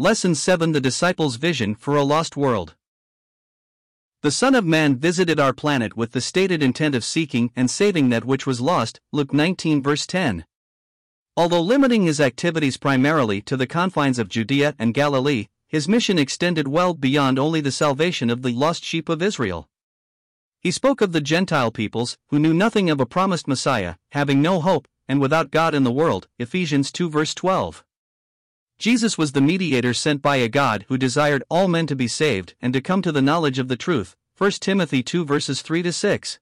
Lesson 7 The Disciples' Vision for a Lost World. The Son of Man visited our planet with the stated intent of seeking and saving that which was lost. Luke 19, verse 10. Although limiting his activities primarily to the confines of Judea and Galilee, his mission extended well beyond only the salvation of the lost sheep of Israel. He spoke of the Gentile peoples, who knew nothing of a promised Messiah, having no hope, and without God in the world. Ephesians 2 verse 12. Jesus was the mediator sent by a God who desired all men to be saved and to come to the knowledge of the truth. 1 Timothy 2 verses 3 to 6.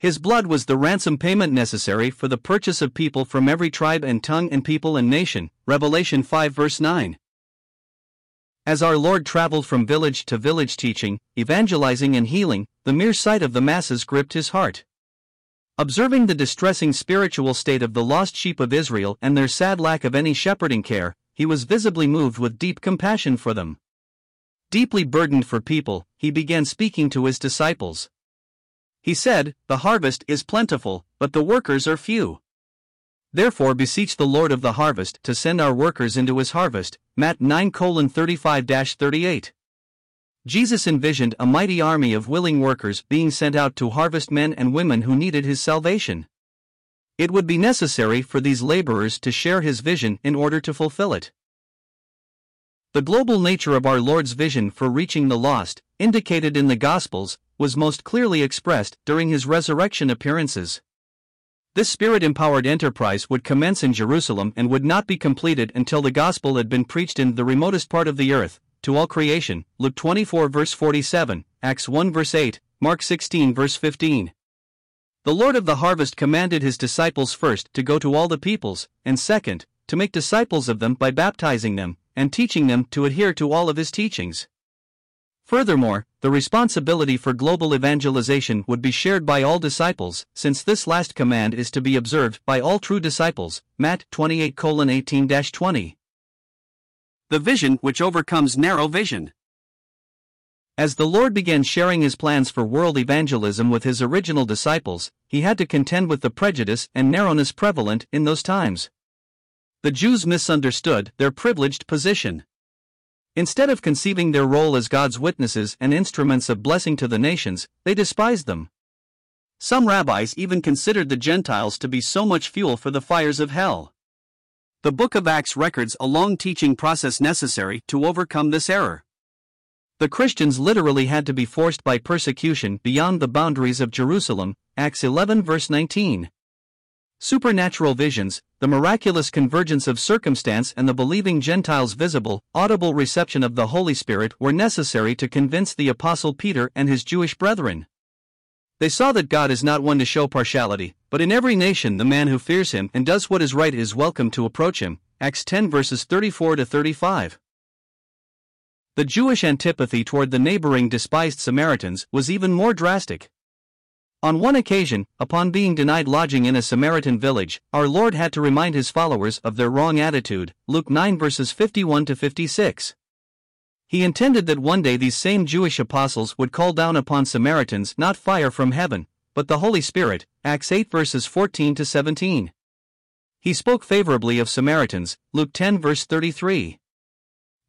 His blood was the ransom payment necessary for the purchase of people from every tribe and tongue and people and nation. Revelation 5 verse 9. As our Lord traveled from village to village teaching, evangelizing, and healing, the mere sight of the masses gripped his heart. Observing the distressing spiritual state of the lost sheep of Israel and their sad lack of any shepherding care, he was visibly moved with deep compassion for them. Deeply burdened for people, he began speaking to his disciples. He said, The harvest is plentiful, but the workers are few. Therefore beseech the Lord of the harvest to send our workers into his harvest. Matt 9 35 38. Jesus envisioned a mighty army of willing workers being sent out to harvest men and women who needed his salvation. It would be necessary for these laborers to share his vision in order to fulfill it. The global nature of our Lord's vision for reaching the lost, indicated in the Gospels, was most clearly expressed during his resurrection appearances. This spirit empowered enterprise would commence in Jerusalem and would not be completed until the gospel had been preached in the remotest part of the earth, to all creation. Luke 24 verse 47, Acts 1 verse 8, Mark 16 verse 15. The Lord of the harvest commanded his disciples first to go to all the peoples, and second, to make disciples of them by baptizing them, and teaching them to adhere to all of his teachings. Furthermore, the responsibility for global evangelization would be shared by all disciples, since this last command is to be observed by all true disciples. Matt 28 18 20. The vision which overcomes narrow vision. As the Lord began sharing his plans for world evangelism with his original disciples, he had to contend with the prejudice and narrowness prevalent in those times. The Jews misunderstood their privileged position. Instead of conceiving their role as God's witnesses and instruments of blessing to the nations, they despised them. Some rabbis even considered the Gentiles to be so much fuel for the fires of hell. The book of Acts records a long teaching process necessary to overcome this error. The Christians literally had to be forced by persecution beyond the boundaries of Jerusalem, Acts 11 verse 19. Supernatural visions, the miraculous convergence of circumstance, and the believing Gentiles' visible, audible reception of the Holy Spirit were necessary to convince the Apostle Peter and his Jewish brethren. They saw that God is not one to show partiality, but in every nation the man who fears him and does what is right is welcome to approach him. Acts 10 verses 34 to 35. The Jewish antipathy toward the neighboring despised Samaritans was even more drastic. On one occasion, upon being denied lodging in a Samaritan village, our Lord had to remind his followers of their wrong attitude. Luke 9 verses 51 to 56. He intended that one day these same Jewish apostles would call down upon Samaritans not fire from heaven, but the Holy Spirit. Acts 8 verses 14 to 17. He spoke favorably of Samaritans. Luke 10 verse 33.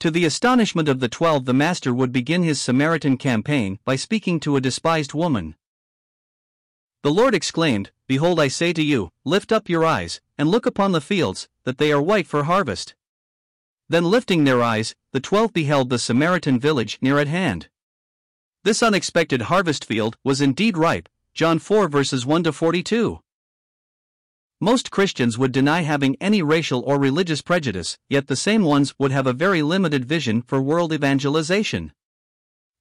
To the astonishment of the twelve, the Master would begin his Samaritan campaign by speaking to a despised woman. The Lord exclaimed, Behold, I say to you, lift up your eyes, and look upon the fields, that they are white for harvest. Then lifting their eyes, the twelve beheld the Samaritan village near at hand. This unexpected harvest field was indeed ripe. John 4 verses 1 to 42. Most Christians would deny having any racial or religious prejudice, yet the same ones would have a very limited vision for world evangelization.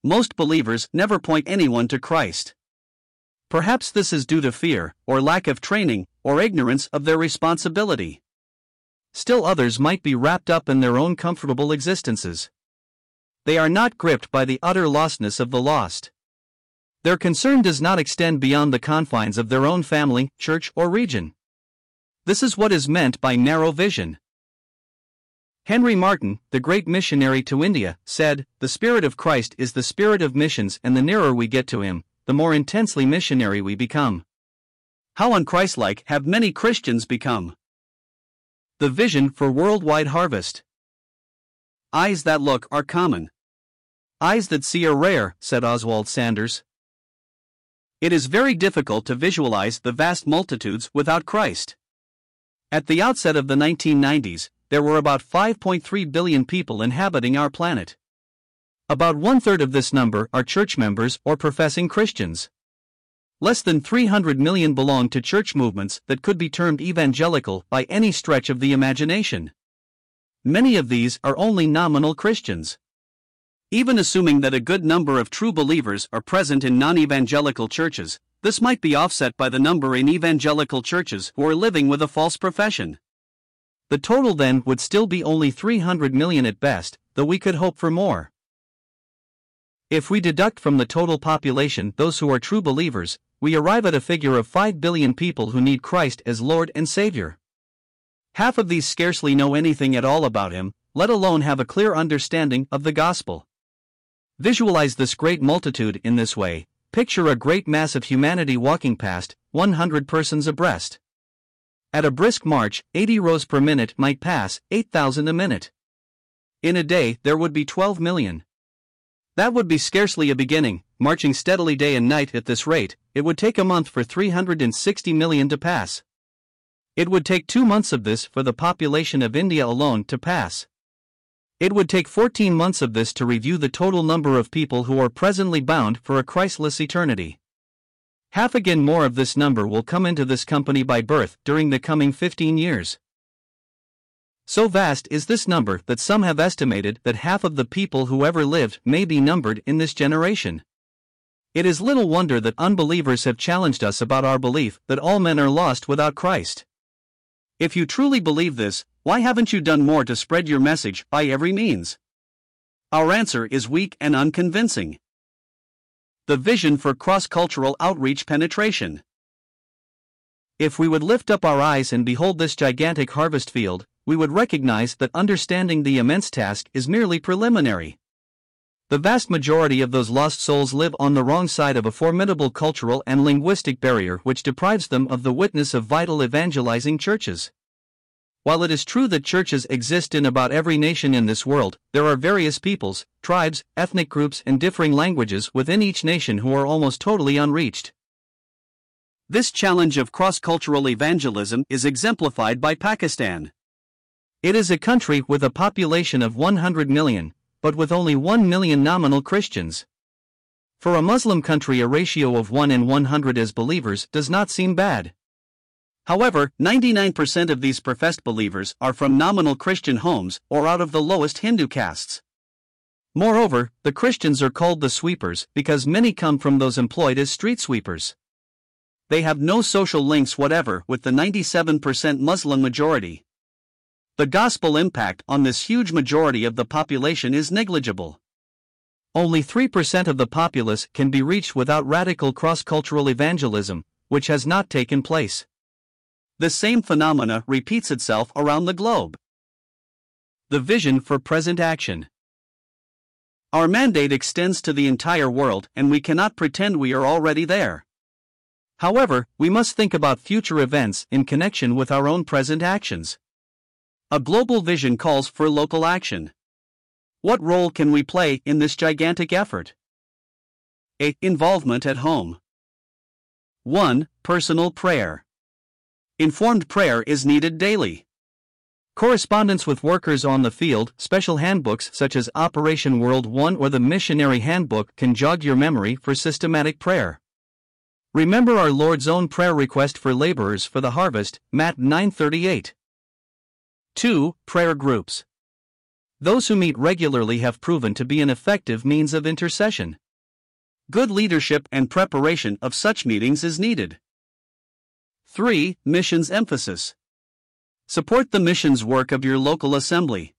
Most believers never point anyone to Christ. Perhaps this is due to fear, or lack of training, or ignorance of their responsibility. Still, others might be wrapped up in their own comfortable existences. They are not gripped by the utter lostness of the lost. Their concern does not extend beyond the confines of their own family, church, or region. This is what is meant by narrow vision. Henry Martyn, the great missionary to India, said, The Spirit of Christ is the spirit of missions, and the nearer we get to Him, the more intensely missionary we become. How unchristlike have many Christians become? The Vision for Worldwide Harvest. Eyes that look are common. Eyes that see are rare, said Oswald Sanders. It is very difficult to visualize the vast multitudes without Christ. At the outset of the 1990s, there were about 5.3 billion people inhabiting our planet. About one third of this number are church members or professing Christians. Less than 300 million belong to church movements that could be termed evangelical by any stretch of the imagination. Many of these are only nominal Christians. Even assuming that a good number of true believers are present in non evangelical churches, this might be offset by the number in evangelical churches who are living with a false profession. The total then would still be only 300 million at best, though we could hope for more. If we deduct from the total population those who are true believers, we arrive at a figure of 5 billion people who need Christ as Lord and Savior. Half of these scarcely know anything at all about Him, let alone have a clear understanding of the gospel. Visualize this great multitude in this way picture a great mass of humanity walking past, 100 persons abreast. At a brisk march, 80 rows per minute might pass, 8,000 a minute. In a day, there would be 12 million. That would be scarcely a beginning, marching steadily day and night at this rate, it would take a month for 360 million to pass. It would take two months of this for the population of India alone to pass. It would take 14 months of this to review the total number of people who are presently bound for a Christless eternity. Half again more of this number will come into this company by birth during the coming 15 years. So vast is this number that some have estimated that half of the people who ever lived may be numbered in this generation. It is little wonder that unbelievers have challenged us about our belief that all men are lost without Christ. If you truly believe this, why haven't you done more to spread your message by every means? Our answer is weak and unconvincing. The vision for cross cultural outreach penetration. If we would lift up our eyes and behold this gigantic harvest field, we would recognize that understanding the immense task is merely preliminary. The vast majority of those lost souls live on the wrong side of a formidable cultural and linguistic barrier which deprives them of the witness of vital evangelizing churches. While it is true that churches exist in about every nation in this world, there are various peoples, tribes, ethnic groups, and differing languages within each nation who are almost totally unreached. This challenge of cross cultural evangelism is exemplified by Pakistan. It is a country with a population of 100 million, but with only 1 million nominal Christians. For a Muslim country, a ratio of 1 in 100 as believers does not seem bad. However, 99% of these professed believers are from nominal Christian homes or out of the lowest Hindu castes. Moreover, the Christians are called the sweepers because many come from those employed as street sweepers. They have no social links whatever with the 97% Muslim majority. The gospel impact on this huge majority of the population is negligible. Only 3% of the populace can be reached without radical cross cultural evangelism, which has not taken place. The same phenomena repeats itself around the globe. The vision for present action. Our mandate extends to the entire world, and we cannot pretend we are already there. However, we must think about future events in connection with our own present actions. A global vision calls for local action. What role can we play in this gigantic effort? A. Involvement at home. 1. Personal prayer. Informed prayer is needed daily. Correspondence with workers on the field, special handbooks such as Operation World 1 or the Missionary Handbook can jog your memory for systematic prayer. Remember our Lord's own prayer request for laborers for the harvest, Matt 9:38. 2. Prayer groups. Those who meet regularly have proven to be an effective means of intercession. Good leadership and preparation of such meetings is needed. 3. Missions emphasis. Support the missions work of your local assembly.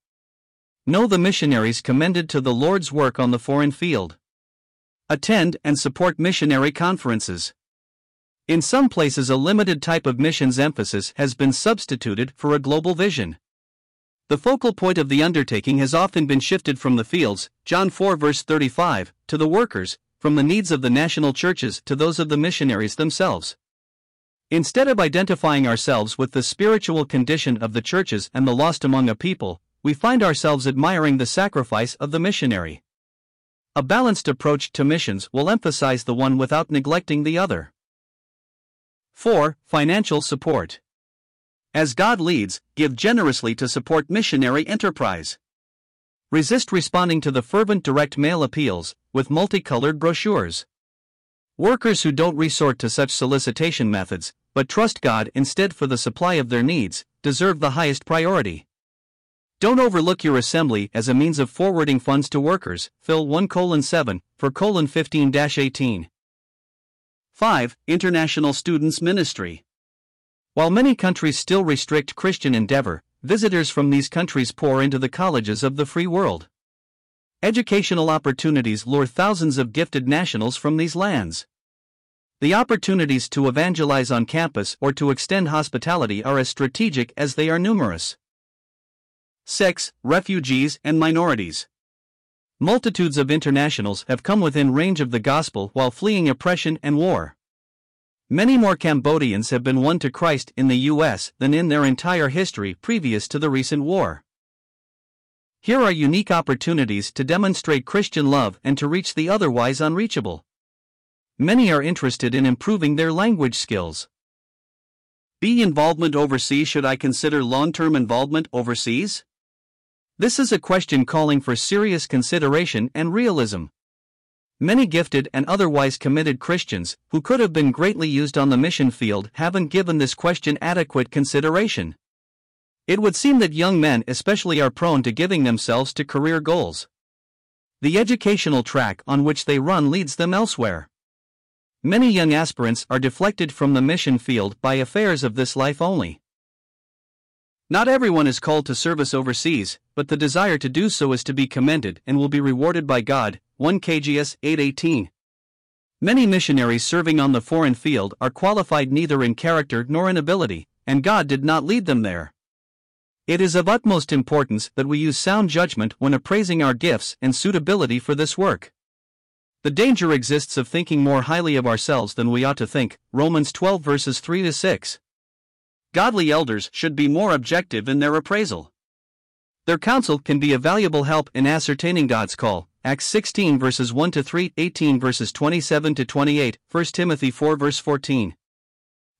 Know the missionaries commended to the Lord's work on the foreign field. Attend and support missionary conferences. In some places, a limited type of missions emphasis has been substituted for a global vision. The focal point of the undertaking has often been shifted from the fields, John 4 verse 35, to the workers, from the needs of the national churches to those of the missionaries themselves. Instead of identifying ourselves with the spiritual condition of the churches and the lost among a people, we find ourselves admiring the sacrifice of the missionary. A balanced approach to missions will emphasize the one without neglecting the other. 4. Financial support. As God leads, give generously to support missionary enterprise. Resist responding to the fervent direct mail appeals with multicolored brochures. Workers who don't resort to such solicitation methods, but trust God instead for the supply of their needs, deserve the highest priority. Don't overlook your assembly as a means of forwarding funds to workers. Phil 1 colon 7 for colon 15 18. 5. International Students Ministry. While many countries still restrict Christian endeavor, visitors from these countries pour into the colleges of the free world. Educational opportunities lure thousands of gifted nationals from these lands. The opportunities to evangelize on campus or to extend hospitality are as strategic as they are numerous. 6. Refugees and minorities. Multitudes of internationals have come within range of the gospel while fleeing oppression and war. Many more Cambodians have been won to Christ in the U.S. than in their entire history previous to the recent war. Here are unique opportunities to demonstrate Christian love and to reach the otherwise unreachable. Many are interested in improving their language skills. B. Involvement overseas Should I consider long term involvement overseas? This is a question calling for serious consideration and realism. Many gifted and otherwise committed Christians, who could have been greatly used on the mission field, haven't given this question adequate consideration. It would seem that young men, especially, are prone to giving themselves to career goals. The educational track on which they run leads them elsewhere. Many young aspirants are deflected from the mission field by affairs of this life only. Not everyone is called to service overseas, but the desire to do so is to be commended and will be rewarded by God. 1 KGS 818. Many missionaries serving on the foreign field are qualified neither in character nor in ability, and God did not lead them there. It is of utmost importance that we use sound judgment when appraising our gifts and suitability for this work. The danger exists of thinking more highly of ourselves than we ought to think. Romans 12 verses 3 to 6. Godly elders should be more objective in their appraisal. Their counsel can be a valuable help in ascertaining God's call. Acts 16 verses 1 to 3, 18 verses 27 to 28, 1 Timothy 4 verse 14.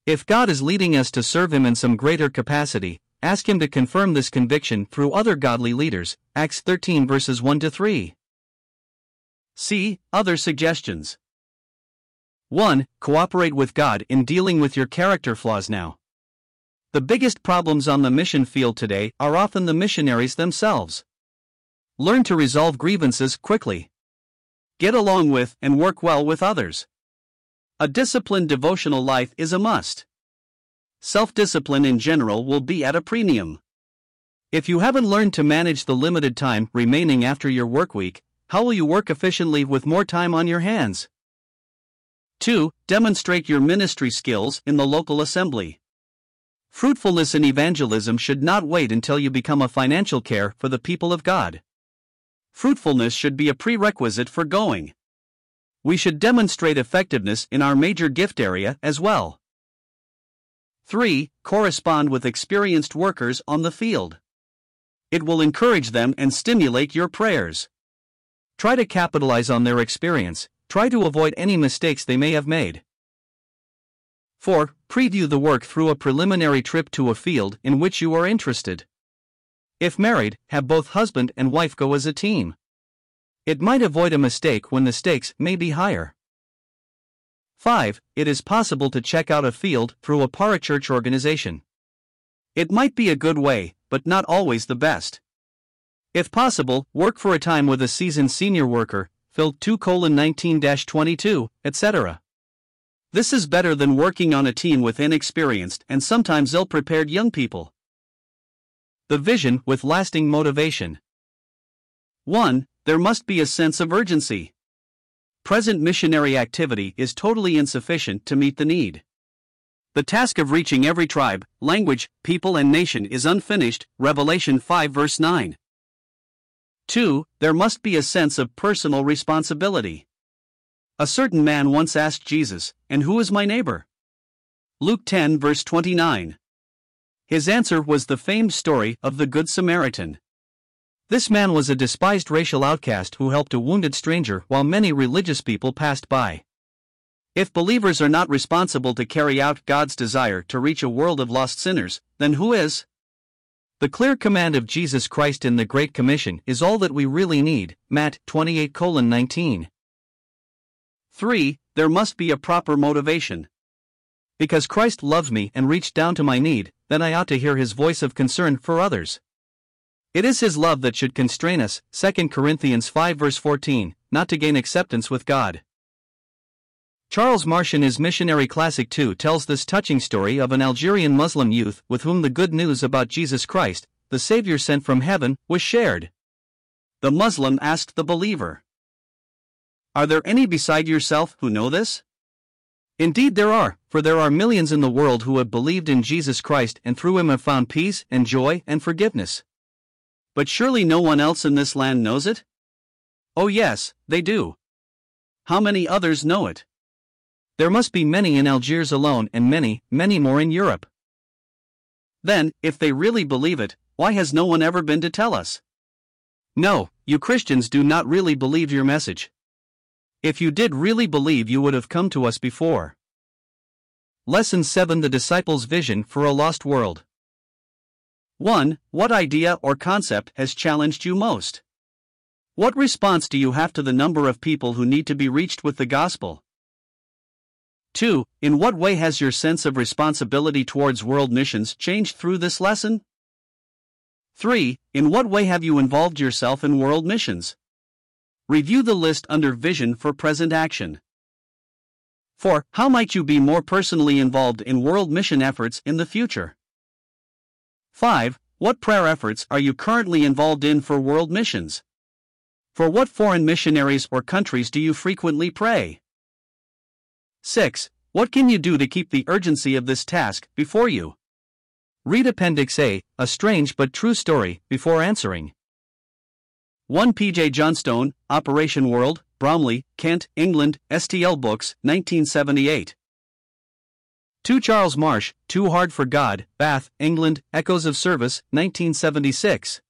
If God is leading us to serve Him in some greater capacity, ask Him to confirm this conviction through other godly leaders. Acts 13 verses 1 to 3. See Other suggestions. 1. Cooperate with God in dealing with your character flaws now. The biggest problems on the mission field today are often the missionaries themselves. Learn to resolve grievances quickly. Get along with and work well with others. A disciplined devotional life is a must. Self discipline in general will be at a premium. If you haven't learned to manage the limited time remaining after your work week, how will you work efficiently with more time on your hands? 2. Demonstrate your ministry skills in the local assembly. Fruitfulness in evangelism should not wait until you become a financial care for the people of God. Fruitfulness should be a prerequisite for going. We should demonstrate effectiveness in our major gift area as well. 3. Correspond with experienced workers on the field. It will encourage them and stimulate your prayers. Try to capitalize on their experience, try to avoid any mistakes they may have made. 4. Preview the work through a preliminary trip to a field in which you are interested. If married, have both husband and wife go as a team. It might avoid a mistake when the stakes may be higher. 5. It is possible to check out a field through a parachurch organization. It might be a good way, but not always the best. If possible, work for a time with a seasoned senior worker, Phil 2 19 22, etc. This is better than working on a team with inexperienced and sometimes ill prepared young people. The vision with lasting motivation. 1. There must be a sense of urgency. Present missionary activity is totally insufficient to meet the need. The task of reaching every tribe, language, people, and nation is unfinished. Revelation 5 verse 9. 2. There must be a sense of personal responsibility. A certain man once asked Jesus, And who is my neighbor? Luke 10, verse 29. His answer was the famed story of the Good Samaritan. This man was a despised racial outcast who helped a wounded stranger while many religious people passed by. If believers are not responsible to carry out God's desire to reach a world of lost sinners, then who is? The clear command of Jesus Christ in the Great Commission is all that we really need. Matt 28 19. 3. There must be a proper motivation. Because Christ loves me and reached down to my need, then I ought to hear his voice of concern for others. It is his love that should constrain us, 2 Corinthians 5 verse 14, not to gain acceptance with God. Charles Marsh in his Missionary Classic 2 tells this touching story of an Algerian Muslim youth with whom the good news about Jesus Christ, the Savior sent from heaven, was shared. The Muslim asked the believer, Are there any beside yourself who know this? Indeed, there are, for there are millions in the world who have believed in Jesus Christ and through him have found peace and joy and forgiveness. But surely no one else in this land knows it? Oh, yes, they do. How many others know it? There must be many in Algiers alone and many, many more in Europe. Then, if they really believe it, why has no one ever been to tell us? No, you Christians do not really believe your message. If you did really believe, you would have come to us before. Lesson 7 The Disciples' Vision for a Lost World. 1. What idea or concept has challenged you most? What response do you have to the number of people who need to be reached with the gospel? 2. In what way has your sense of responsibility towards world missions changed through this lesson? 3. In what way have you involved yourself in world missions? Review the list under Vision for Present Action. 4. How might you be more personally involved in world mission efforts in the future? 5. What prayer efforts are you currently involved in for world missions? For what foreign missionaries or countries do you frequently pray? 6. What can you do to keep the urgency of this task before you? Read Appendix A, a strange but true story, before answering. 1 P.J. Johnstone, Operation World, Bromley, Kent, England, STL Books, 1978. 2 Charles Marsh, Too Hard for God, Bath, England, Echoes of Service, 1976.